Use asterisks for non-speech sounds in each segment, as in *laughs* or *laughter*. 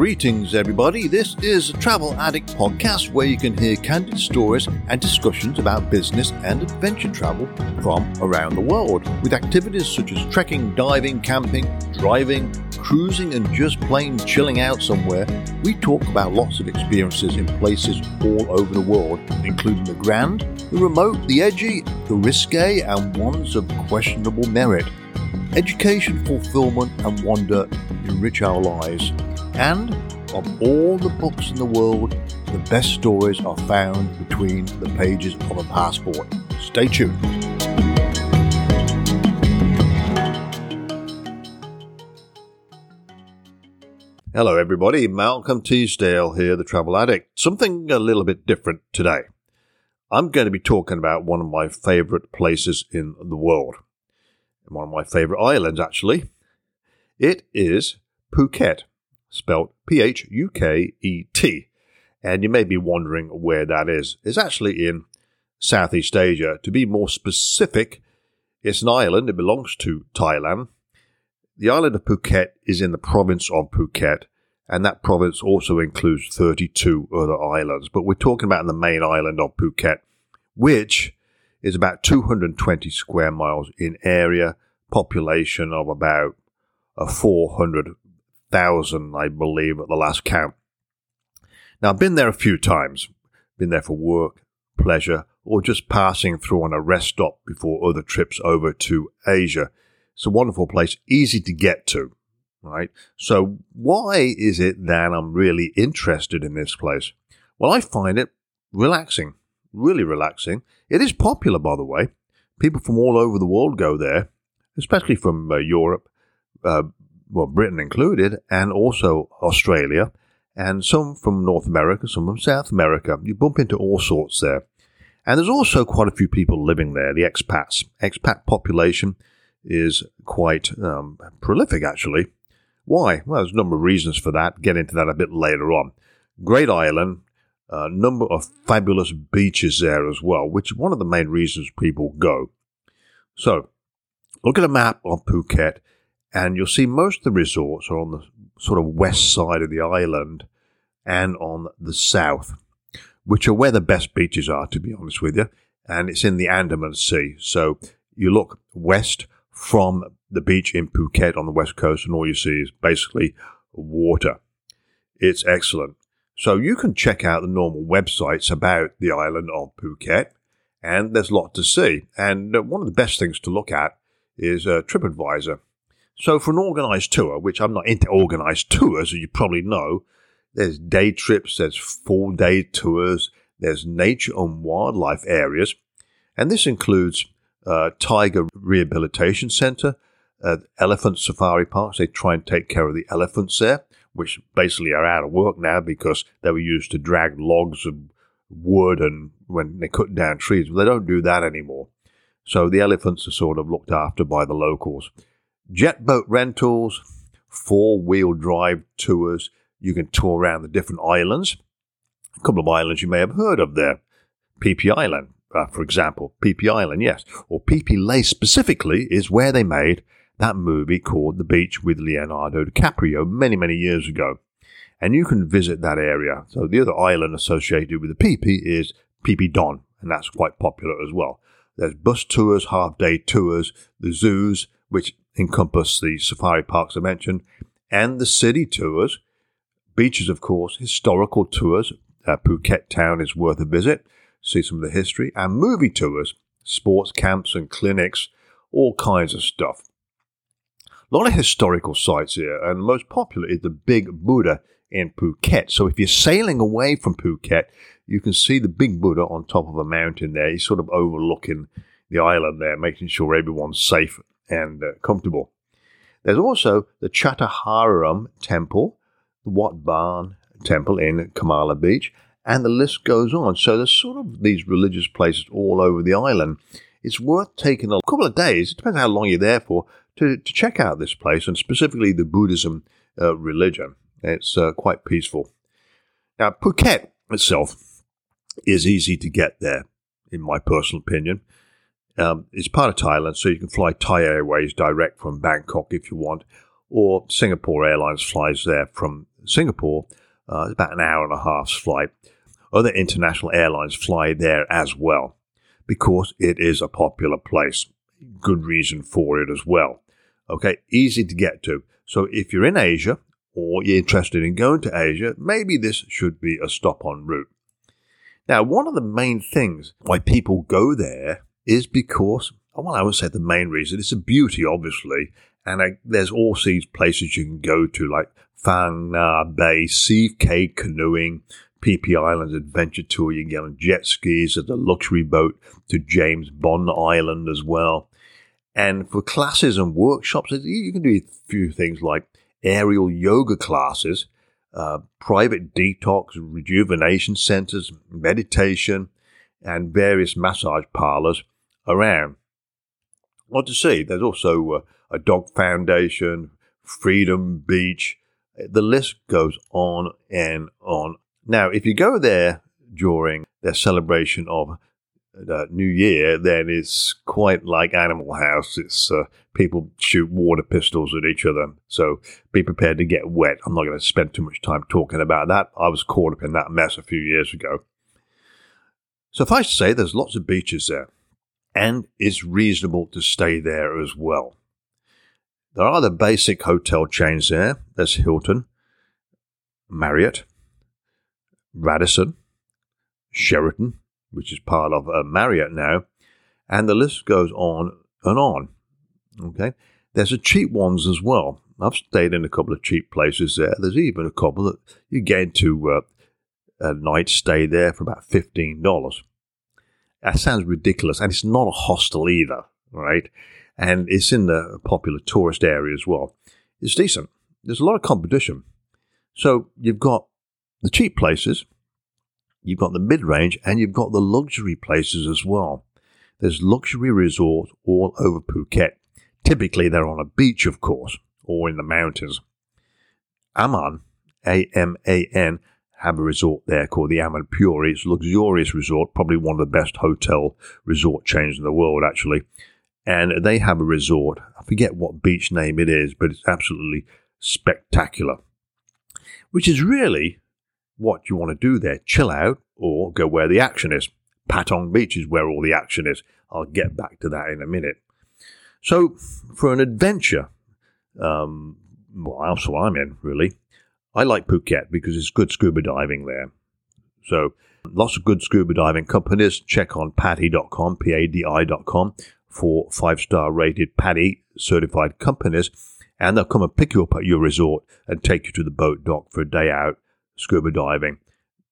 Greetings, everybody. This is a Travel Addict podcast where you can hear candid stories and discussions about business and adventure travel from around the world, with activities such as trekking, diving, camping, driving, cruising, and just plain chilling out somewhere. We talk about lots of experiences in places all over the world, including the grand, the remote, the edgy, the risque, and ones of questionable merit. Education, fulfillment, and wonder enrich our lives. And of all the books in the world, the best stories are found between the pages of a passport. Stay tuned. Hello, everybody. Malcolm Teasdale here, the Travel Addict. Something a little bit different today. I'm going to be talking about one of my favorite places in the world, one of my favorite islands, actually. It is Phuket spelt P H U K E T. And you may be wondering where that is. It's actually in Southeast Asia. To be more specific, it's an island. It belongs to Thailand. The island of Phuket is in the province of Phuket, and that province also includes 32 other islands. But we're talking about the main island of Phuket, which is about 220 square miles in area, population of about a 400 thousand, I believe, at the last count. Now, I've been there a few times, been there for work, pleasure, or just passing through on a rest stop before other trips over to Asia. It's a wonderful place, easy to get to, right? So, why is it that I'm really interested in this place? Well, I find it relaxing, really relaxing. It is popular, by the way. People from all over the world go there, especially from uh, Europe, uh, well, Britain included, and also Australia, and some from North America, some from South America. You bump into all sorts there. And there's also quite a few people living there, the expats. Expat population is quite um, prolific, actually. Why? Well, there's a number of reasons for that. Get into that a bit later on. Great island, a number of fabulous beaches there as well, which is one of the main reasons people go. So, look at a map of Phuket and you'll see most of the resorts are on the sort of west side of the island and on the south, which are where the best beaches are, to be honest with you. And it's in the Andaman Sea. So you look west from the beach in Phuket on the west coast, and all you see is basically water. It's excellent. So you can check out the normal websites about the island of Phuket, and there's a lot to see. And uh, one of the best things to look at is uh, TripAdvisor. So for an organized tour, which I'm not into organized tours, as you probably know, there's day trips, there's full day tours, there's nature and wildlife areas, and this includes uh, tiger rehabilitation center, uh, elephant safari parks. They try and take care of the elephants there, which basically are out of work now because they were used to drag logs and wood and when they cut down trees. But they don't do that anymore. So the elephants are sort of looked after by the locals jet boat rentals, four wheel drive tours. You can tour around the different islands. A couple of islands you may have heard of there. Phi Island, uh, for example. Phi Island, yes. Or Phi Lay specifically is where they made that movie called The Beach with Leonardo DiCaprio many, many years ago. And you can visit that area. So the other island associated with the Phi is Phi Don, and that's quite popular as well. There's bus tours, half day tours, the zoos, which encompass the safari parks I mentioned, and the city tours. Beaches, of course, historical tours. Uh, Phuket town is worth a visit, see some of the history, and movie tours, sports camps and clinics, all kinds of stuff. A lot of historical sites here, and the most popular is the Big Buddha in Phuket. So if you're sailing away from Phuket, you can see the Big Buddha on top of a mountain there. He's sort of overlooking the island there, making sure everyone's safe and uh, comfortable. There's also the Chattoharam Temple, the Wat Ban Temple in Kamala Beach, and the list goes on. So there's sort of these religious places all over the island. It's worth taking a couple of days, it depends how long you're there for, to, to check out this place and specifically the Buddhism uh, religion. It's uh, quite peaceful. Now, Phuket itself is easy to get there, in my personal opinion. Um, it's part of Thailand, so you can fly Thai Airways direct from Bangkok if you want, or Singapore Airlines flies there from Singapore. Uh, it's about an hour and a half's flight. Other international airlines fly there as well because it is a popular place. Good reason for it as well. Okay, easy to get to. So if you're in Asia or you're interested in going to Asia, maybe this should be a stop on route. Now, one of the main things why people go there is because, well, I would say the main reason, it's a beauty, obviously, and uh, there's all these places you can go to, like Phang Nga Bay, Sea Cave canoeing, PP Island Adventure Tour. You can get on jet skis, there's a luxury boat to James Bond Island as well. And for classes and workshops, you can do a few things like aerial yoga classes, uh, private detox, rejuvenation centers, meditation, and various massage parlors around. What to see? There's also uh, a dog foundation, Freedom Beach. The list goes on and on. Now, if you go there during their celebration of uh, New Year, then it's quite like Animal House. It's uh, people shoot water pistols at each other. So be prepared to get wet. I'm not going to spend too much time talking about that. I was caught up in that mess a few years ago. Suffice to say, there's lots of beaches there, and it's reasonable to stay there as well. There are the basic hotel chains there. There's Hilton, Marriott, Radisson, Sheraton, which is part of uh, Marriott now, and the list goes on and on. Okay, there's the cheap ones as well. I've stayed in a couple of cheap places there. There's even a couple that you get into uh, a night stay there for about fifteen dollars. That sounds ridiculous, and it's not a hostel either, right? And it's in the popular tourist area as well. It's decent. There's a lot of competition. So you've got the cheap places, you've got the mid range, and you've got the luxury places as well. There's luxury resorts all over Phuket. Typically, they're on a beach, of course, or in the mountains. Aman, A M A N, have a resort there called the Amanpuri. It's a luxurious resort, probably one of the best hotel resort chains in the world, actually. And they have a resort. I forget what beach name it is, but it's absolutely spectacular. Which is really what you want to do there chill out or go where the action is. Patong Beach is where all the action is. I'll get back to that in a minute. So, for an adventure, um, well, that's what I'm in, really. I like Phuket because it's good scuba diving there. So, lots of good scuba diving companies. Check on PADI.com, P A D I.com, for five star rated PADI certified companies. And they'll come and pick you up at your resort and take you to the boat dock for a day out scuba diving.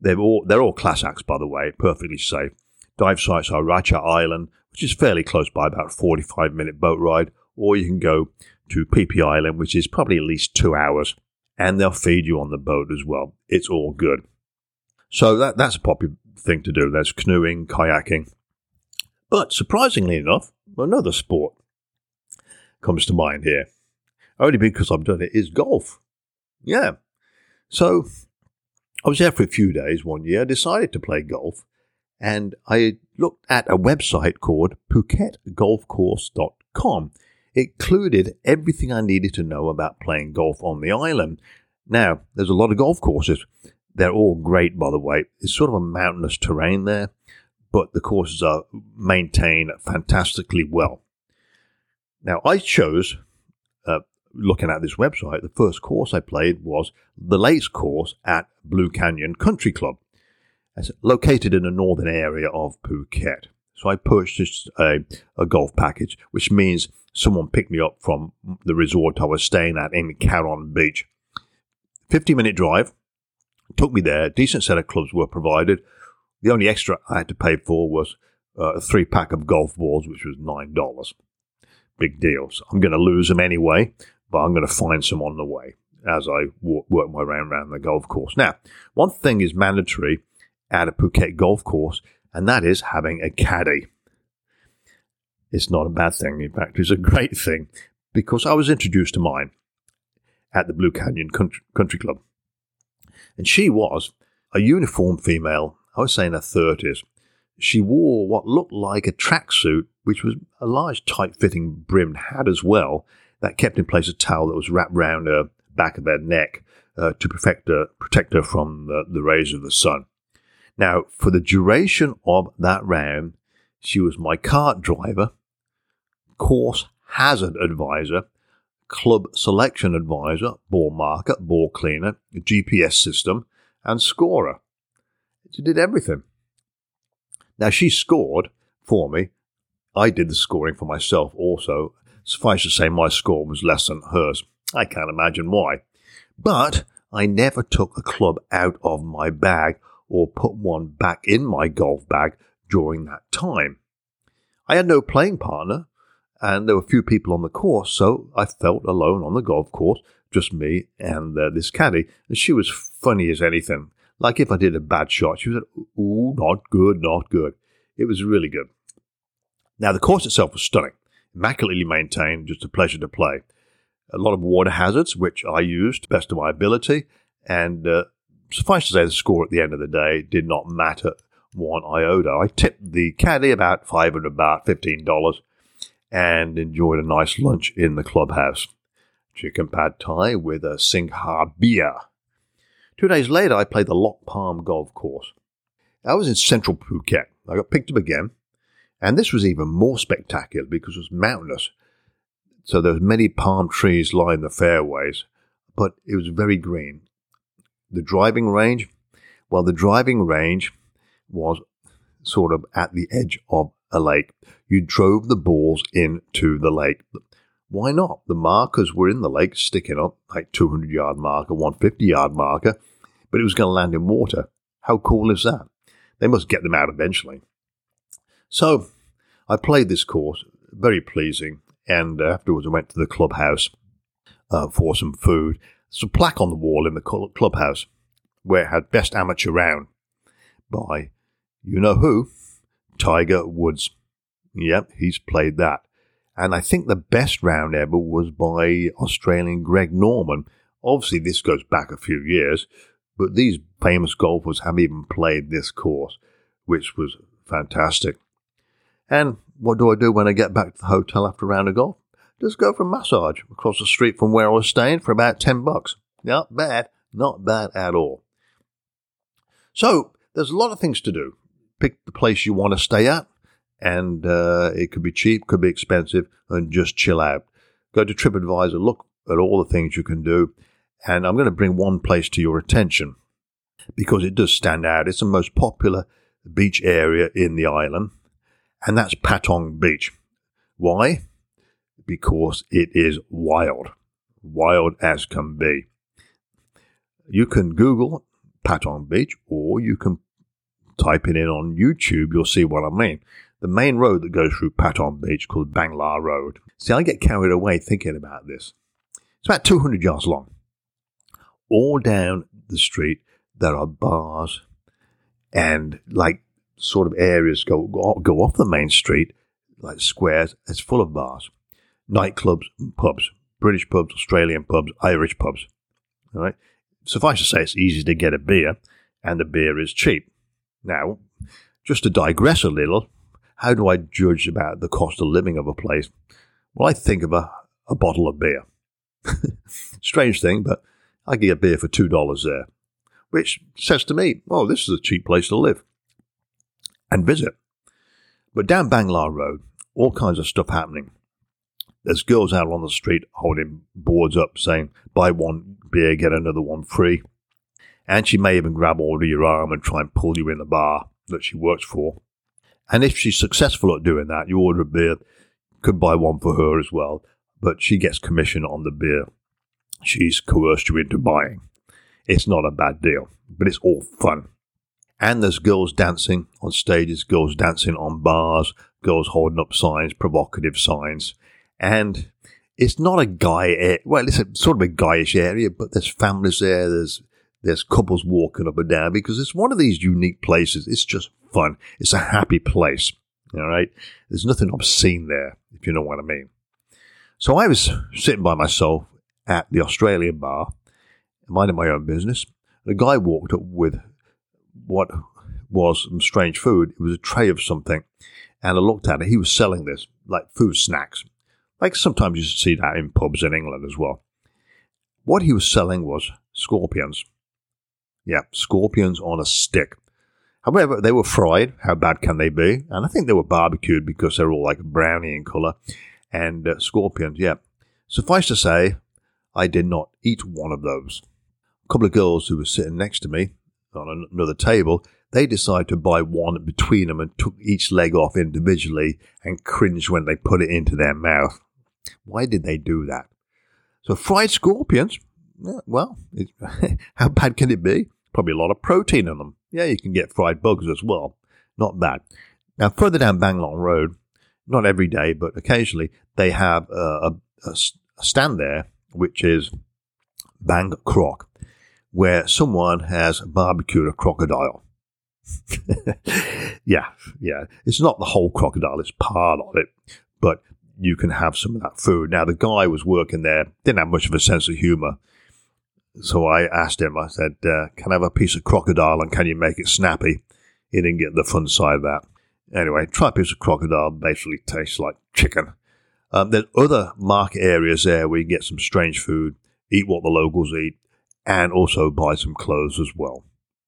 They're all, they're all class acts, by the way, perfectly safe. Dive sites are Racha Island, which is fairly close by, about a 45 minute boat ride, or you can go to Phi Island, which is probably at least two hours, and they'll feed you on the boat as well. It's all good. So that, that's a popular thing to do. There's canoeing, kayaking. But surprisingly enough, another sport comes to mind here. Only because I've done it is golf. Yeah. So I was there for a few days one year, decided to play golf, and I looked at a website called PhuketGolfCourse.com. It included everything I needed to know about playing golf on the island. Now, there's a lot of golf courses. They're all great, by the way. It's sort of a mountainous terrain there, but the courses are maintained fantastically well. Now, I chose uh, looking at this website, the first course I played was the Lakes course at Blue Canyon Country Club. It's located in the northern area of Phuket. So I purchased a, a golf package, which means someone picked me up from the resort I was staying at in Karon Beach. 50 minute drive, took me there. Decent set of clubs were provided. The only extra I had to pay for was uh, a three pack of golf balls, which was $9. Big deal. So I'm going to lose them anyway but I'm going to find some on the way as I work my way around the golf course. Now, one thing is mandatory at a Phuket golf course, and that is having a caddy. It's not a bad thing. In fact, it's a great thing because I was introduced to mine at the Blue Canyon Country Club. And she was a uniform female, I would say in her 30s. She wore what looked like a tracksuit, which was a large, tight fitting brimmed hat as well, that kept in place a towel that was wrapped round her back of her neck uh, to protect her, protect her from the, the rays of the sun. Now, for the duration of that round, she was my cart driver, course hazard advisor, club selection advisor, ball marker, ball cleaner, GPS system, and scorer. She did everything. Now, she scored for me. I did the scoring for myself also. Suffice to say, my score was less than hers. I can't imagine why. But I never took a club out of my bag or put one back in my golf bag during that time. I had no playing partner, and there were few people on the course, so I felt alone on the golf course, just me and uh, this caddy, and she was funny as anything. Like if I did a bad shot, she was like, ooh, not good, not good. It was really good. Now, the course itself was stunning, immaculately maintained, just a pleasure to play. A lot of water hazards, which I used best of my ability, and uh, suffice to say, the score at the end of the day did not matter one iota. I tipped the caddy about five hundred about fifteen dollars, and enjoyed a nice lunch in the clubhouse. Chicken pad thai with a Singha beer. Two days later, I played the Loch Palm Golf Course. I was in central Phuket. I got picked up again, and this was even more spectacular because it was mountainous. So there was many palm trees lining the fairways, but it was very green. The driving range, well, the driving range was sort of at the edge of a lake. You drove the balls into the lake. Why not? The markers were in the lake sticking up, like 200 yard marker, 150 yard marker, but it was going to land in water. How cool is that? They must get them out eventually. So I played this course, very pleasing, and afterwards I went to the clubhouse uh, for some food. There's a plaque on the wall in the clubhouse where it had Best Amateur Round by you know who? Tiger Woods. Yep, he's played that. And I think the best round ever was by Australian Greg Norman. Obviously, this goes back a few years, but these famous golfers have even played this course, which was fantastic. And what do I do when I get back to the hotel after a round of golf? Just go for a massage across the street from where I was staying for about 10 bucks. Not bad. Not bad at all. So, there's a lot of things to do pick the place you want to stay at, and uh, it could be cheap, could be expensive, and just chill out. Go to TripAdvisor, look at all the things you can do, and I'm going to bring one place to your attention because it does stand out. It's the most popular beach area in the island, and that's Patong Beach. Why? Because it is wild, wild as can be. You can Google Patong Beach, or you can type it in on YouTube, you'll see what I mean. The main road that goes through Patong Beach called Bangla Road. See, I get carried away thinking about this. It's about 200 yards long. All down the street, there are bars and like sort of areas go go off the main street, like squares. It's full of bars, nightclubs, pubs, British pubs, Australian pubs, Irish pubs. All right. Suffice to say, it's easy to get a beer, and the beer is cheap. Now, just to digress a little, how do I judge about the cost of living of a place? Well, I think of a, a bottle of beer. *laughs* Strange thing, but I get a beer for $2 there, which says to me, oh, this is a cheap place to live and visit. But down Bangla Road, all kinds of stuff happening. There's girls out on the street holding boards up saying, buy one beer, get another one free and she may even grab hold of your arm and try and pull you in the bar that she works for. And if she's successful at doing that, you order a beer, could buy one for her as well, but she gets commission on the beer she's coerced you into buying. It's not a bad deal, but it's all fun. And there's girls dancing on stages, girls dancing on bars, girls holding up signs, provocative signs. And it's not a guy, well, it's a sort of a guyish area, but there's families there, there's there's couples walking up and down because it's one of these unique places. It's just fun. It's a happy place. All right. There's nothing obscene there, if you know what I mean. So I was sitting by myself at the Australian bar, minding my own business. And a guy walked up with what was some strange food. It was a tray of something. And I looked at it. He was selling this, like food snacks, Like sometimes you see that in pubs in England as well. What he was selling was scorpions. Yeah, scorpions on a stick. However, they were fried. How bad can they be? And I think they were barbecued because they're all like brownie in colour. And uh, scorpions, yeah. Suffice to say, I did not eat one of those. A couple of girls who were sitting next to me on another table, they decided to buy one between them and took each leg off individually and cringed when they put it into their mouth. Why did they do that? So fried scorpions, well, *laughs* how bad can it be? Probably a lot of protein in them. Yeah, you can get fried bugs as well. Not bad. Now, further down Bangla Road, not every day, but occasionally, they have a, a, a stand there, which is Bang Croc, where someone has barbecued a crocodile. *laughs* yeah, yeah. It's not the whole crocodile, it's part of it, but you can have some of that food. Now, the guy was working there, didn't have much of a sense of humor. So I asked him, I said, uh, Can I have a piece of crocodile and can you make it snappy? He didn't get the fun side of that. Anyway, try a piece of crocodile, basically tastes like chicken. Um, there's other market areas there where you get some strange food, eat what the locals eat, and also buy some clothes as well.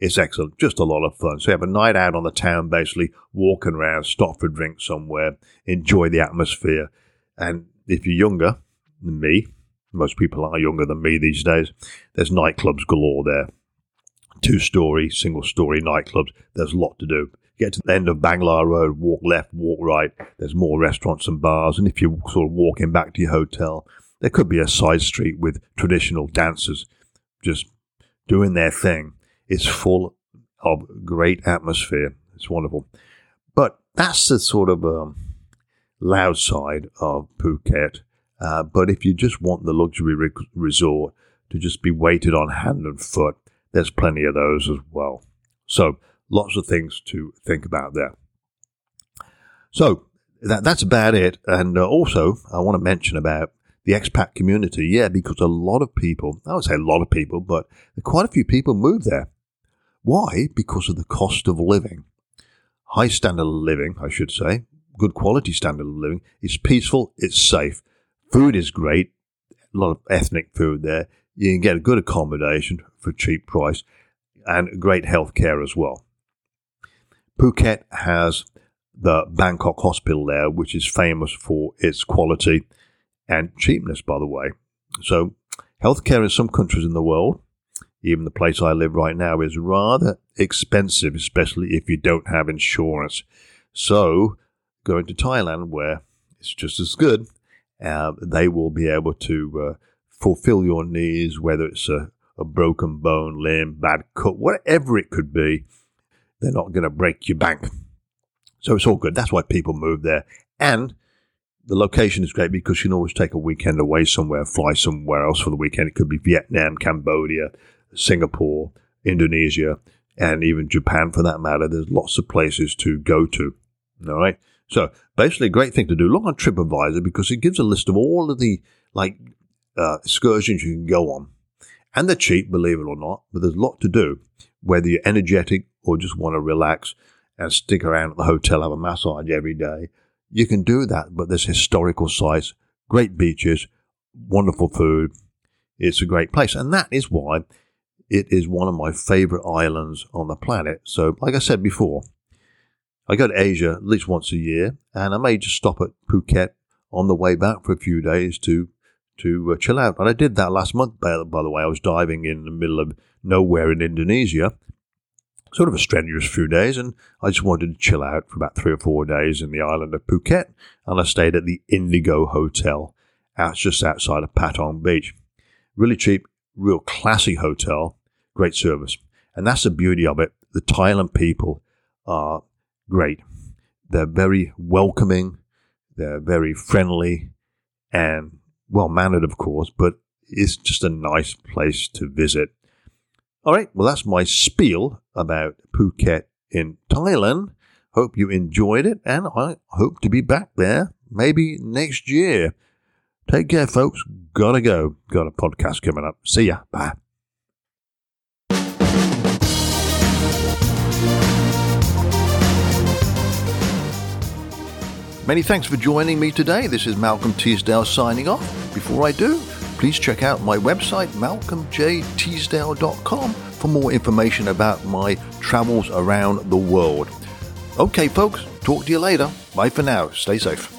It's excellent, just a lot of fun. So you have a night out on the town, basically walking around, stop for a drink somewhere, enjoy the atmosphere. And if you're younger than me, most people are younger than me these days, there's nightclubs galore there. Two story, single story nightclubs. There's a lot to do. Get to the end of Bangla Road, walk left, walk right. There's more restaurants and bars. And if you're sort of walking back to your hotel, there could be a side street with traditional dancers just doing their thing. It's full of great atmosphere. It's wonderful. But that's the sort of um, loud side of Phuket. Uh, but if you just want the luxury re- resort to just be waited on hand and foot, there's plenty of those as well. So lots of things to think about there. So that, that's about it. And uh, also, I want to mention about the expat community. Yeah, because a lot of people, I would say a lot of people, but quite a few people move there. Why? Because of the cost of living. High standard of living, I should say. Good quality standard of living. It's peaceful, it's safe. Food is great. A lot of ethnic food there. You can get a good accommodation for cheap price and great health care as well. Phuket has the Bangkok Hospital there, which is famous for its quality and cheapness, by the way. So, healthcare in some countries in the world, even the place I live right now, is rather expensive, especially if you don't have insurance. So, going to Thailand, where it's just as good, uh, they will be able to uh, fulfill your needs, whether it's a, a broken bone, limb, bad cut, whatever it could be they're not going to break your bank. So it's all good. That's why people move there. And the location is great because you can always take a weekend away somewhere, fly somewhere else for the weekend. It could be Vietnam, Cambodia, Singapore, Indonesia, and even Japan for that matter. There's lots of places to go to. All right. So basically, a great thing to do. Look on TripAdvisor because it gives a list of all of the like uh, excursions you can go on, and they're cheap, believe it or not. But there's a lot to do. Whether you're energetic or just want to relax and stick around at the hotel, have a massage every day, you can do that. But there's historical sites, great beaches, wonderful food. It's a great place. And that is why it is one of my favorite islands on the planet. So, like I said before, I go to Asia at least once a year, and I may just stop at Phuket on the way back for a few days to to uh, chill out. And I did that last month, by, by the way. I was diving in the middle of nowhere in Indonesia, sort of a strenuous few days, and I just wanted to chill out for about three or four days in the island of Phuket, and I stayed at the Indigo Hotel, out just outside of Patong Beach. Really cheap, real classy hotel, great service, and that's the beauty of it. The Thailand people are great. They're very welcoming, they're very friendly, and well mannered, of course, but it's just a nice place to visit. All right, well, that's my spiel about Phuket in Thailand. Hope you enjoyed it, and I hope to be back there maybe next year. Take care, folks. Gotta go. Got a podcast coming up. See ya. Bye. Many thanks for joining me today. This is Malcolm Teasdale signing off. Before I do, please check out my website, malcolmjteasdale.com, for more information about my travels around the world. Okay, folks, talk to you later. Bye for now. Stay safe.